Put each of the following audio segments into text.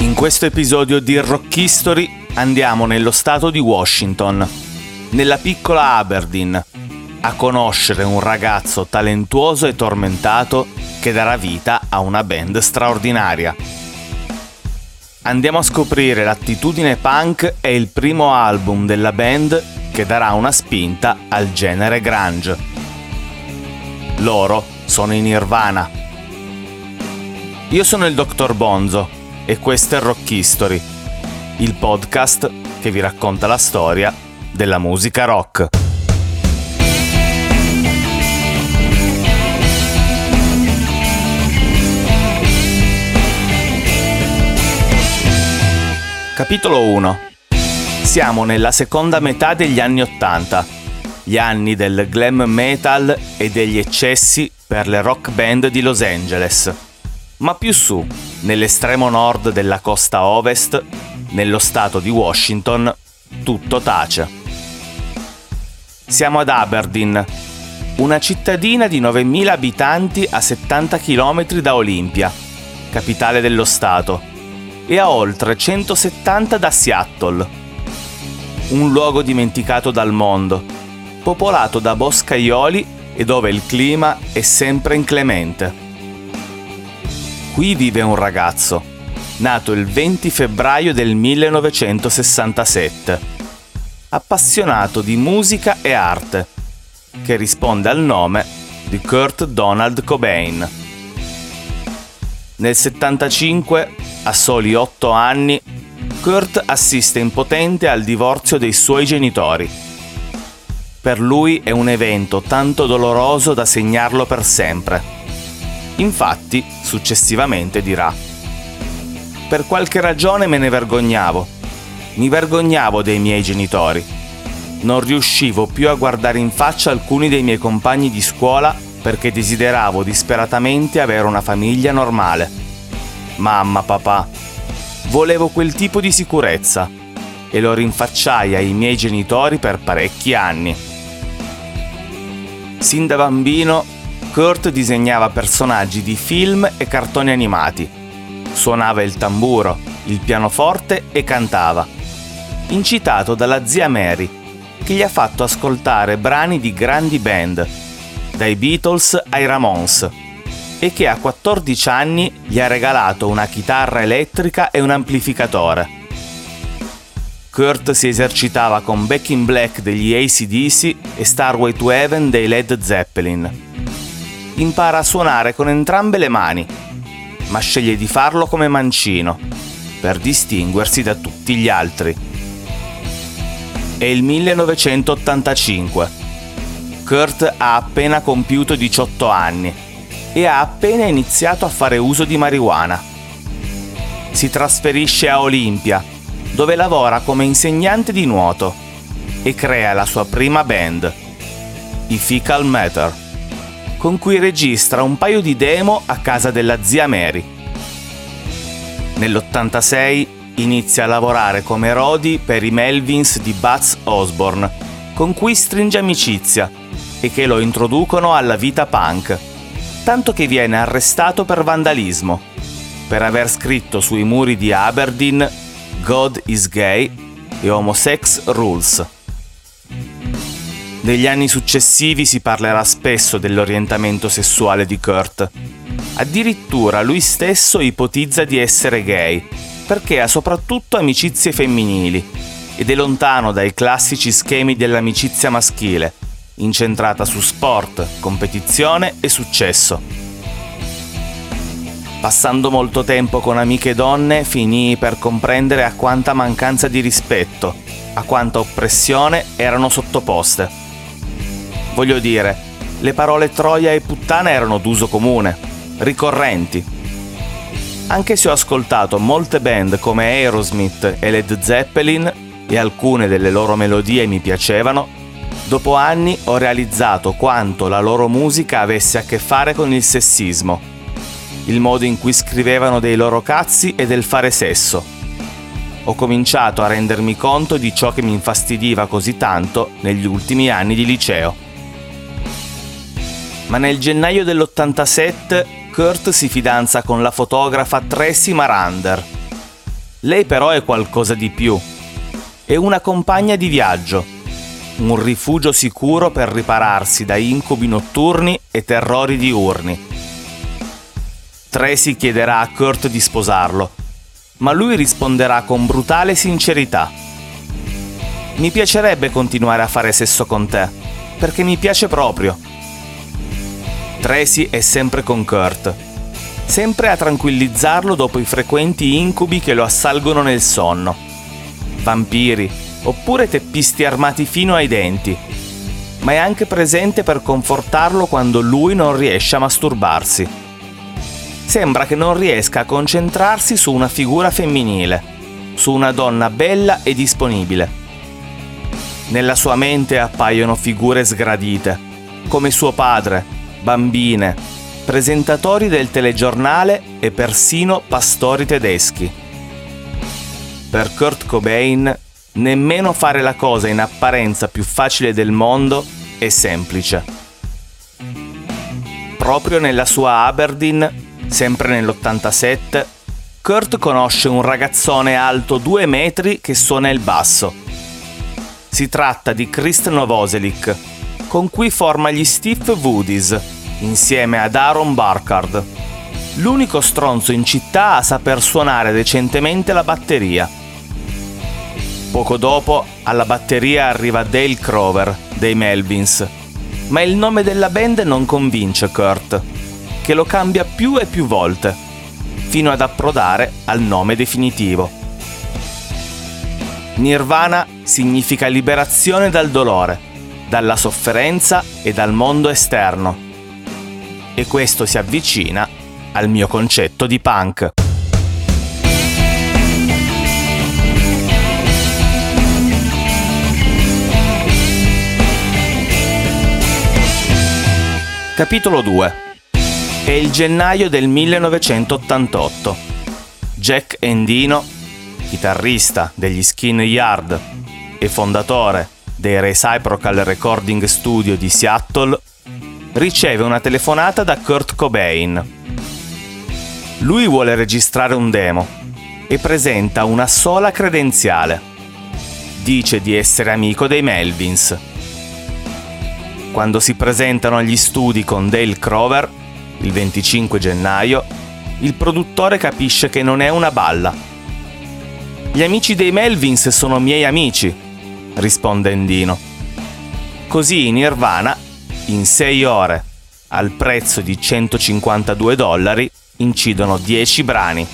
In questo episodio di Rock History andiamo nello stato di Washington, nella piccola Aberdeen, a conoscere un ragazzo talentuoso e tormentato che darà vita a una band straordinaria. Andiamo a scoprire l'attitudine punk e il primo album della band che darà una spinta al genere grunge. Loro sono in Nirvana. Io sono il Dr. Bonzo e questo è Rock History, il podcast che vi racconta la storia della musica rock. Capitolo 1 Siamo nella seconda metà degli anni Ottanta, gli anni del glam metal e degli eccessi per le rock band di Los Angeles. Ma più su, nell'estremo nord della costa ovest, nello stato di Washington, tutto tace. Siamo ad Aberdeen, una cittadina di 9.000 abitanti a 70 km da Olympia, capitale dello stato e a oltre 170 da Seattle. Un luogo dimenticato dal mondo, popolato da boscaioli e dove il clima è sempre inclemente. Qui vive un ragazzo, nato il 20 febbraio del 1967, appassionato di musica e arte, che risponde al nome di Kurt Donald Cobain. Nel 75 a soli 8 anni, Kurt assiste impotente al divorzio dei suoi genitori. Per lui è un evento tanto doloroso da segnarlo per sempre. Infatti, successivamente dirà, per qualche ragione me ne vergognavo. Mi vergognavo dei miei genitori. Non riuscivo più a guardare in faccia alcuni dei miei compagni di scuola perché desideravo disperatamente avere una famiglia normale. Mamma, papà, volevo quel tipo di sicurezza e lo rinfacciai ai miei genitori per parecchi anni. Sin da bambino, Kurt disegnava personaggi di film e cartoni animati. Suonava il tamburo, il pianoforte e cantava. Incitato dalla zia Mary, che gli ha fatto ascoltare brani di grandi band, dai Beatles ai Ramones e che a 14 anni gli ha regalato una chitarra elettrica e un amplificatore. Kurt si esercitava con Back in Black degli ACDC e Starway to Heaven dei Led Zeppelin. Impara a suonare con entrambe le mani, ma sceglie di farlo come mancino, per distinguersi da tutti gli altri. È il 1985. Kurt ha appena compiuto 18 anni e ha appena iniziato a fare uso di marijuana. Si trasferisce a Olimpia, dove lavora come insegnante di nuoto e crea la sua prima band, i Fecal Matter, con cui registra un paio di demo a casa della zia Mary. Nell'86 inizia a lavorare come Rodi per i Melvins di Buzz Osborne, con cui stringe amicizia e che lo introducono alla vita punk tanto che viene arrestato per vandalismo, per aver scritto sui muri di Aberdeen God is gay e homosex rules. Negli anni successivi si parlerà spesso dell'orientamento sessuale di Kurt. Addirittura lui stesso ipotizza di essere gay, perché ha soprattutto amicizie femminili ed è lontano dai classici schemi dell'amicizia maschile, incentrata su sport, competizione e successo. Passando molto tempo con amiche donne, finii per comprendere a quanta mancanza di rispetto, a quanta oppressione erano sottoposte. Voglio dire, le parole troia e puttana erano d'uso comune, ricorrenti. Anche se ho ascoltato molte band come Aerosmith e Led Zeppelin e alcune delle loro melodie mi piacevano, Dopo anni ho realizzato quanto la loro musica avesse a che fare con il sessismo, il modo in cui scrivevano dei loro cazzi e del fare sesso. Ho cominciato a rendermi conto di ciò che mi infastidiva così tanto negli ultimi anni di liceo. Ma nel gennaio dell'87 Kurt si fidanza con la fotografa Tracy Marander. Lei però è qualcosa di più. È una compagna di viaggio, un rifugio sicuro per ripararsi da incubi notturni e terrori diurni. Tracy chiederà a Kurt di sposarlo, ma lui risponderà con brutale sincerità. Mi piacerebbe continuare a fare sesso con te, perché mi piace proprio. Tracy è sempre con Kurt, sempre a tranquillizzarlo dopo i frequenti incubi che lo assalgono nel sonno. Vampiri, oppure teppisti armati fino ai denti, ma è anche presente per confortarlo quando lui non riesce a masturbarsi. Sembra che non riesca a concentrarsi su una figura femminile, su una donna bella e disponibile. Nella sua mente appaiono figure sgradite, come suo padre, bambine, presentatori del telegiornale e persino pastori tedeschi. Per Kurt Cobain nemmeno fare la cosa in apparenza più facile del mondo è semplice. Proprio nella sua Aberdeen, sempre nell'87, Kurt conosce un ragazzone alto due metri che suona il basso. Si tratta di Krist Novoselic, con cui forma gli Steve Woodies, insieme ad Aaron Barkard, l'unico stronzo in città a saper suonare decentemente la batteria. Poco dopo alla batteria arriva Dale Crover dei Melvins, ma il nome della band non convince Kurt, che lo cambia più e più volte, fino ad approdare al nome definitivo. Nirvana significa liberazione dal dolore, dalla sofferenza e dal mondo esterno. E questo si avvicina al mio concetto di punk. Capitolo 2 È il gennaio del 1988. Jack Endino, chitarrista degli Skin Yard e fondatore dei Reciprocal Recording Studio di Seattle, riceve una telefonata da Kurt Cobain. Lui vuole registrare un demo e presenta una sola credenziale. Dice di essere amico dei Melvins quando si presentano agli studi con Dale Crover, il 25 gennaio, il produttore capisce che non è una balla. Gli amici dei Melvins sono miei amici, risponde Endino. Così Nirvana, in 6 ore, al prezzo di 152 dollari, incidono 10 brani.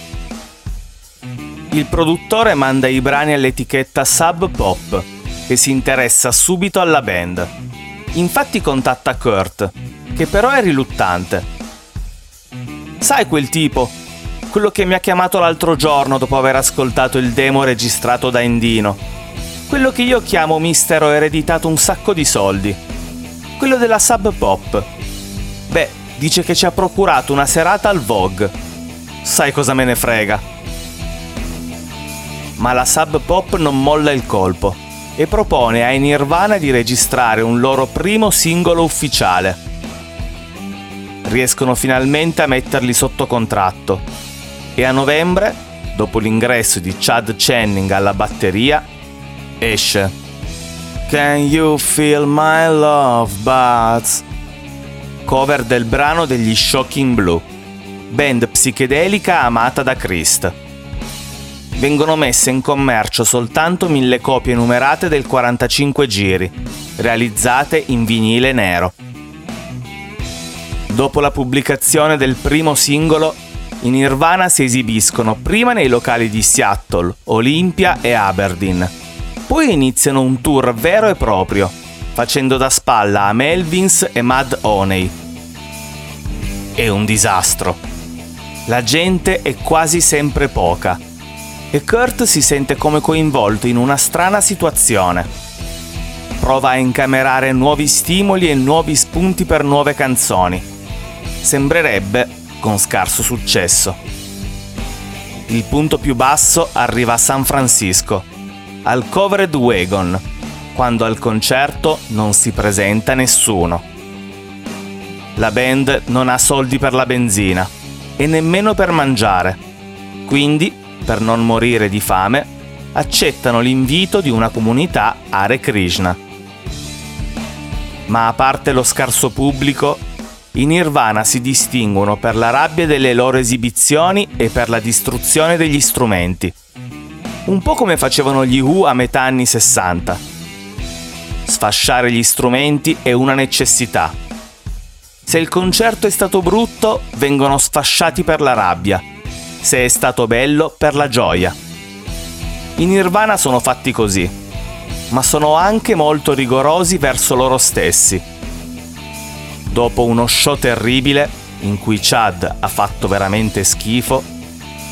Il produttore manda i brani all'etichetta Sub Pop, che si interessa subito alla band Infatti contatta Kurt, che però è riluttante. Sai quel tipo? Quello che mi ha chiamato l'altro giorno dopo aver ascoltato il demo registrato da Endino. Quello che io chiamo mister ho ereditato un sacco di soldi. Quello della Sub Pop. Beh, dice che ci ha procurato una serata al Vogue. Sai cosa me ne frega. Ma la Sub Pop non molla il colpo e propone ai Nirvana di registrare un loro primo singolo ufficiale. Riescono finalmente a metterli sotto contratto e a novembre, dopo l'ingresso di Chad Channing alla batteria, esce Can You Feel My Love Buds? Cover del brano degli Shocking Blue, band psichedelica amata da Christ vengono messe in commercio soltanto mille copie numerate del 45 giri, realizzate in vinile nero. Dopo la pubblicazione del primo singolo, i Nirvana si esibiscono prima nei locali di Seattle, Olympia e Aberdeen. Poi iniziano un tour vero e proprio, facendo da spalla a Melvins e Mad Honey. È un disastro. La gente è quasi sempre poca e Kurt si sente come coinvolto in una strana situazione. Prova a incamerare nuovi stimoli e nuovi spunti per nuove canzoni. Sembrerebbe con scarso successo. Il punto più basso arriva a San Francisco, al Covered Wagon, quando al concerto non si presenta nessuno. La band non ha soldi per la benzina e nemmeno per mangiare, quindi per non morire di fame, accettano l'invito di una comunità Hare Krishna. Ma a parte lo scarso pubblico, i Nirvana si distinguono per la rabbia delle loro esibizioni e per la distruzione degli strumenti. Un po' come facevano gli Who a metà anni 60. Sfasciare gli strumenti è una necessità. Se il concerto è stato brutto, vengono sfasciati per la rabbia. Se è stato bello, per la gioia. I Nirvana sono fatti così, ma sono anche molto rigorosi verso loro stessi Dopo uno show terribile, in cui Chad ha fatto veramente schifo,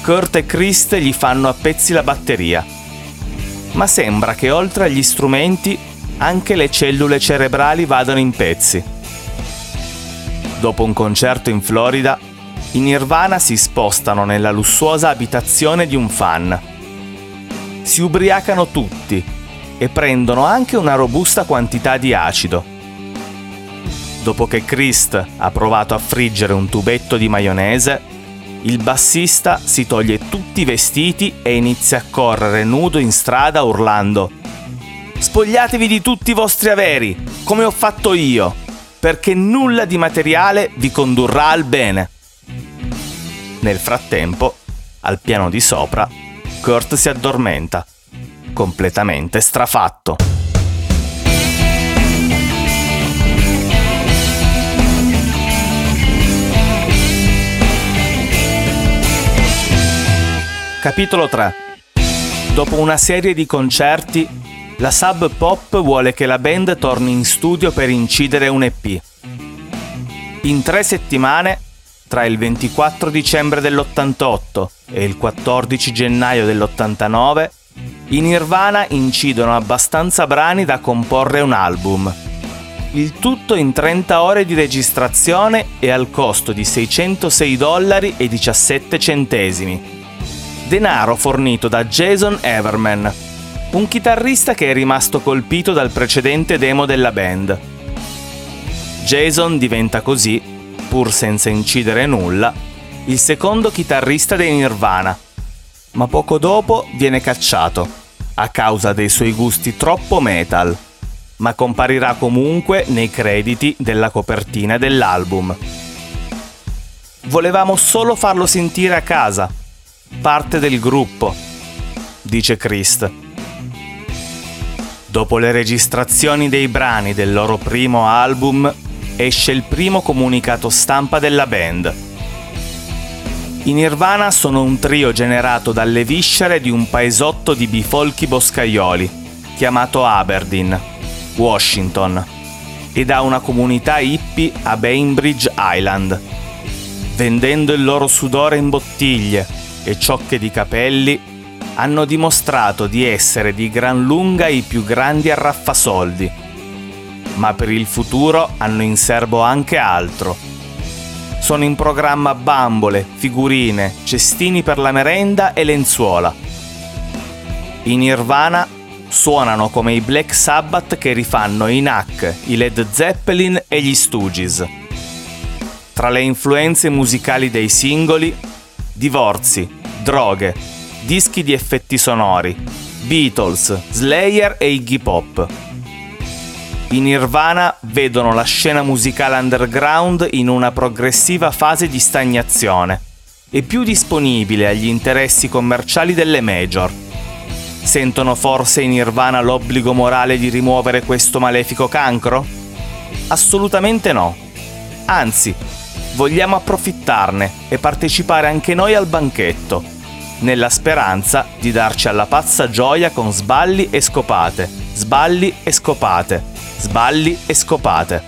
Kurt e Chris gli fanno a pezzi la batteria. Ma sembra che oltre agli strumenti anche le cellule cerebrali vadano in pezzi. Dopo un concerto in Florida, i Nirvana si spostano nella lussuosa abitazione di un fan. Si ubriacano tutti e prendono anche una robusta quantità di acido dopo che Christ ha provato a friggere un tubetto di maionese, il bassista si toglie tutti i vestiti e inizia a correre nudo in strada urlando Spogliatevi di tutti i vostri averi, come ho fatto io, perché nulla di materiale vi condurrà al bene. Nel frattempo, al piano di sopra, Kurt si addormenta, completamente strafatto. Capitolo 3 Dopo una serie di concerti, la Sub Pop vuole che la band torni in studio per incidere un EP. In tre settimane, tra il 24 dicembre dell'88 e il 14 gennaio dell'89, i Nirvana incidono abbastanza brani da comporre un album. Il tutto in 30 ore di registrazione e al costo di 606 dollari e 17 centesimi denaro fornito da Jason Everman, un chitarrista che è rimasto colpito dal precedente demo della band. Jason diventa così, pur senza incidere nulla, il secondo chitarrista dei Nirvana, ma poco dopo viene cacciato, a causa dei suoi gusti troppo metal, ma comparirà comunque nei crediti della copertina dell'album. Volevamo solo farlo sentire a casa, parte del gruppo, dice Christ. Dopo le registrazioni dei brani del loro primo album, esce il primo comunicato stampa della band. I Nirvana sono un trio generato dalle viscere di un paesotto di bifolchi boscaioli, chiamato Aberdeen, Washington, e da una comunità hippie a Bainbridge Island. Vendendo il loro sudore in bottiglie, e ciocche di capelli hanno dimostrato di essere di gran lunga i più grandi arraffasoldi. Ma per il futuro hanno in serbo anche altro. Sono in programma bambole, figurine, cestini per la merenda e lenzuola. I Nirvana suonano come i Black Sabbath che rifanno i Knack, i Led Zeppelin e gli Stooges. Tra le influenze musicali dei singoli divorzi, droghe, dischi di effetti sonori, Beatles, Slayer e Iggy Pop. I Nirvana vedono la scena musicale underground in una progressiva fase di stagnazione e più disponibile agli interessi commerciali delle major. Sentono forse i Nirvana l'obbligo morale di rimuovere questo malefico cancro? Assolutamente no. Anzi, vogliamo approfittarne e partecipare anche noi al banchetto, nella speranza di darci alla pazza gioia con sballi e scopate, sballi e scopate, sballi e scopate.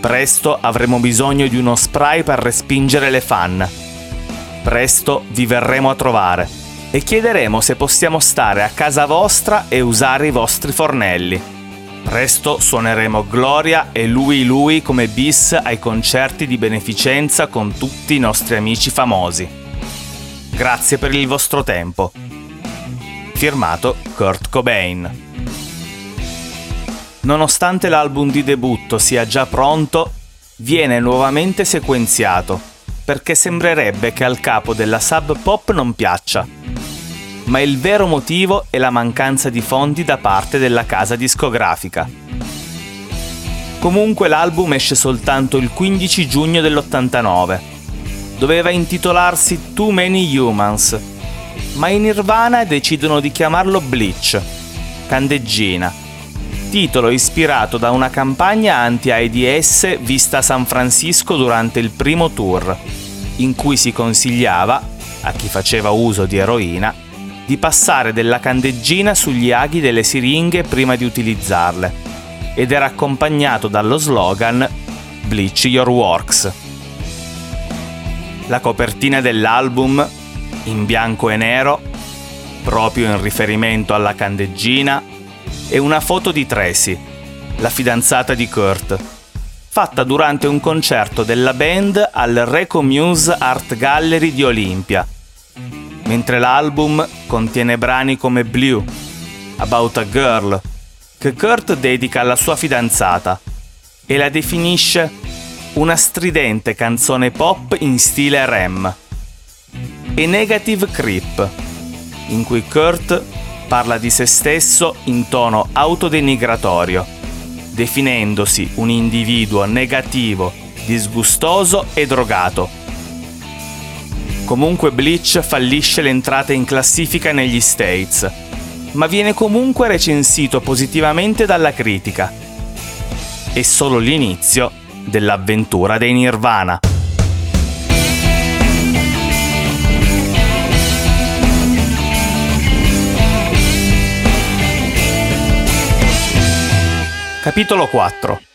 Presto avremo bisogno di uno spray per respingere le fan. Presto vi verremo a trovare e chiederemo se possiamo stare a casa vostra e usare i vostri fornelli. Presto suoneremo Gloria e Lui Lui come bis ai concerti di beneficenza con tutti i nostri amici famosi. Grazie per il vostro tempo. Firmato Kurt Cobain. Nonostante l'album di debutto sia già pronto, viene nuovamente sequenziato, perché sembrerebbe che al capo della sub pop non piaccia ma il vero motivo è la mancanza di fondi da parte della casa discografica. Comunque l'album esce soltanto il 15 giugno dell'89. Doveva intitolarsi Too Many Humans, ma in Nirvana decidono di chiamarlo Bleach, candeggina, titolo ispirato da una campagna anti-AIDS vista a San Francisco durante il primo tour, in cui si consigliava, a chi faceva uso di eroina, di passare della candeggina sugli aghi delle siringhe prima di utilizzarle, ed era accompagnato dallo slogan Bleach Your Works. La copertina dell'album, in bianco e nero, proprio in riferimento alla candeggina, e una foto di Tracy, la fidanzata di Kurt, fatta durante un concerto della band al Reco Muse Art Gallery di Olimpia, mentre l'album contiene brani come Blue, About a Girl, che Kurt dedica alla sua fidanzata e la definisce una stridente canzone pop in stile Rem, e Negative Creep, in cui Kurt parla di se stesso in tono autodenigratorio, definendosi un individuo negativo, disgustoso e drogato. Comunque Bleach fallisce l'entrata in classifica negli States, ma viene comunque recensito positivamente dalla critica. È solo l'inizio dell'avventura dei Nirvana. Capitolo 4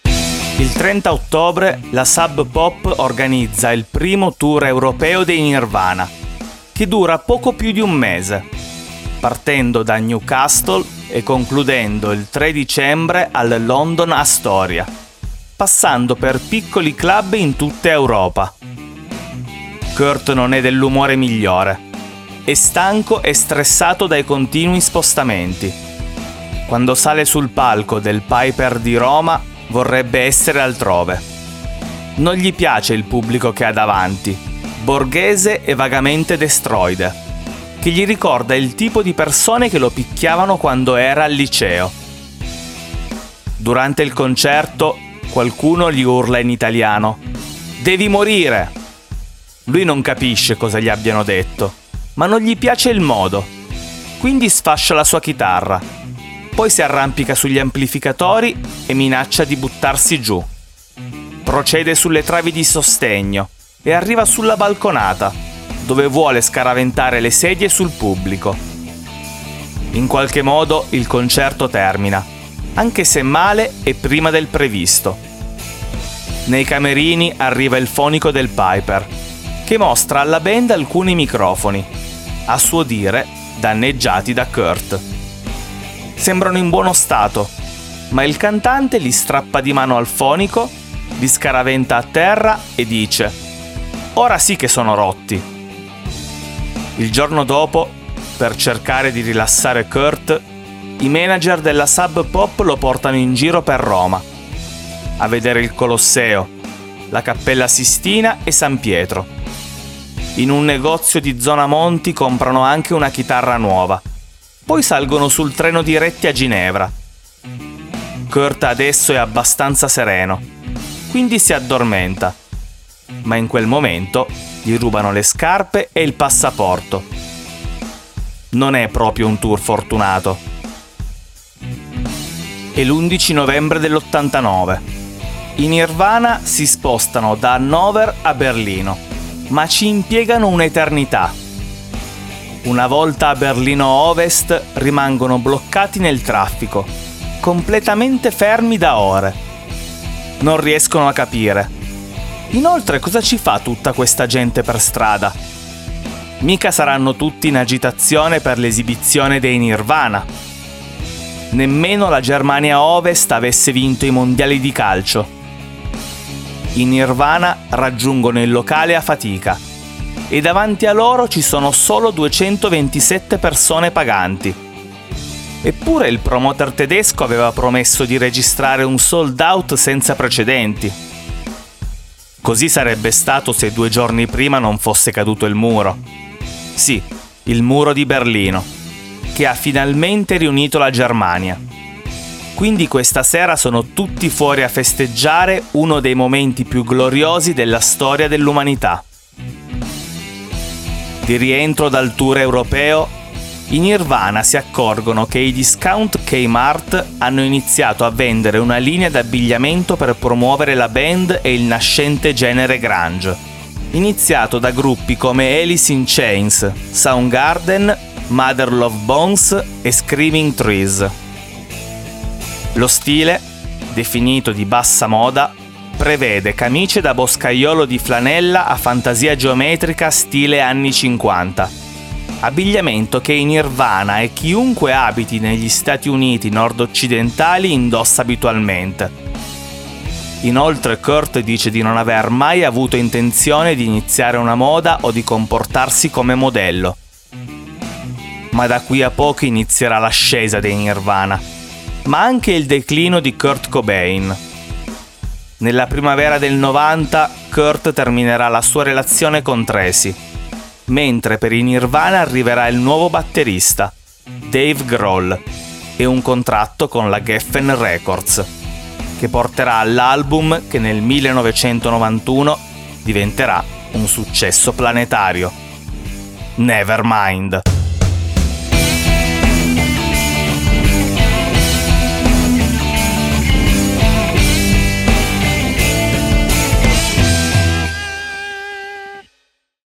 il 30 ottobre la Sub Pop organizza il primo tour europeo dei Nirvana, che dura poco più di un mese, partendo da Newcastle e concludendo il 3 dicembre al London Astoria, passando per piccoli club in tutta Europa. Kurt non è dell'umore migliore, è stanco e stressato dai continui spostamenti quando sale sul palco del Piper di Roma vorrebbe essere altrove. Non gli piace il pubblico che ha davanti, borghese e vagamente destroide, che gli ricorda il tipo di persone che lo picchiavano quando era al liceo. Durante il concerto qualcuno gli urla in italiano Devi morire! Lui non capisce cosa gli abbiano detto, ma non gli piace il modo. Quindi sfascia la sua chitarra poi si arrampica sugli amplificatori e minaccia di buttarsi giù. Procede sulle travi di sostegno e arriva sulla balconata, dove vuole scaraventare le sedie sul pubblico. In qualche modo il concerto termina, anche se male e prima del previsto. Nei camerini arriva il fonico del Piper, che mostra alla band alcuni microfoni, a suo dire danneggiati da Kurt sembrano in buono stato, ma il cantante li strappa di mano al fonico, li scaraventa a terra e dice Ora sì che sono rotti. Il giorno dopo, per cercare di rilassare Kurt, i manager della Sub Pop lo portano in giro per Roma, a vedere il Colosseo, la Cappella Sistina e San Pietro. In un negozio di zona Monti comprano anche una chitarra nuova poi salgono sul treno diretti a Ginevra. Kurt adesso è abbastanza sereno, quindi si addormenta. Ma in quel momento gli rubano le scarpe e il passaporto. Non è proprio un tour fortunato. È l'11 novembre dell'89. I Nirvana si spostano da Hannover a Berlino, ma ci impiegano un'eternità una volta a Berlino Ovest rimangono bloccati nel traffico, completamente fermi da ore. Non riescono a capire. Inoltre cosa ci fa tutta questa gente per strada? Mica saranno tutti in agitazione per l'esibizione dei Nirvana. Nemmeno la Germania Ovest avesse vinto i mondiali di calcio. I Nirvana raggiungono il locale a fatica e davanti a loro ci sono solo 227 persone paganti. Eppure il promoter tedesco aveva promesso di registrare un sold out senza precedenti. Così sarebbe stato se due giorni prima non fosse caduto il muro. Sì, il muro di Berlino, che ha finalmente riunito la Germania. Quindi questa sera sono tutti fuori a festeggiare uno dei momenti più gloriosi della storia dell'umanità. Di rientro dal tour europeo, i Nirvana si accorgono che i discount Kmart hanno iniziato a vendere una linea d'abbigliamento per promuovere la band e il nascente genere grunge. Iniziato da gruppi come Alice in Chains, Soundgarden, Mother Love Bones e Screaming Trees. Lo stile, definito di bassa moda, prevede camicie da boscaiolo di flanella a fantasia geometrica stile anni 50 abbigliamento che in Nirvana e chiunque abiti negli Stati Uniti nord-occidentali indossa abitualmente. Inoltre Kurt dice di non aver mai avuto intenzione di iniziare una moda o di comportarsi come modello. Ma da qui a poco inizierà l'ascesa dei Nirvana, ma anche il declino di Kurt Cobain. Nella primavera del 90 Kurt terminerà la sua relazione con Tracy mentre per i Nirvana arriverà il nuovo batterista, Dave Grohl, e un contratto con la Geffen Records, che porterà all'album che nel 1991 diventerà un successo planetario. Nevermind.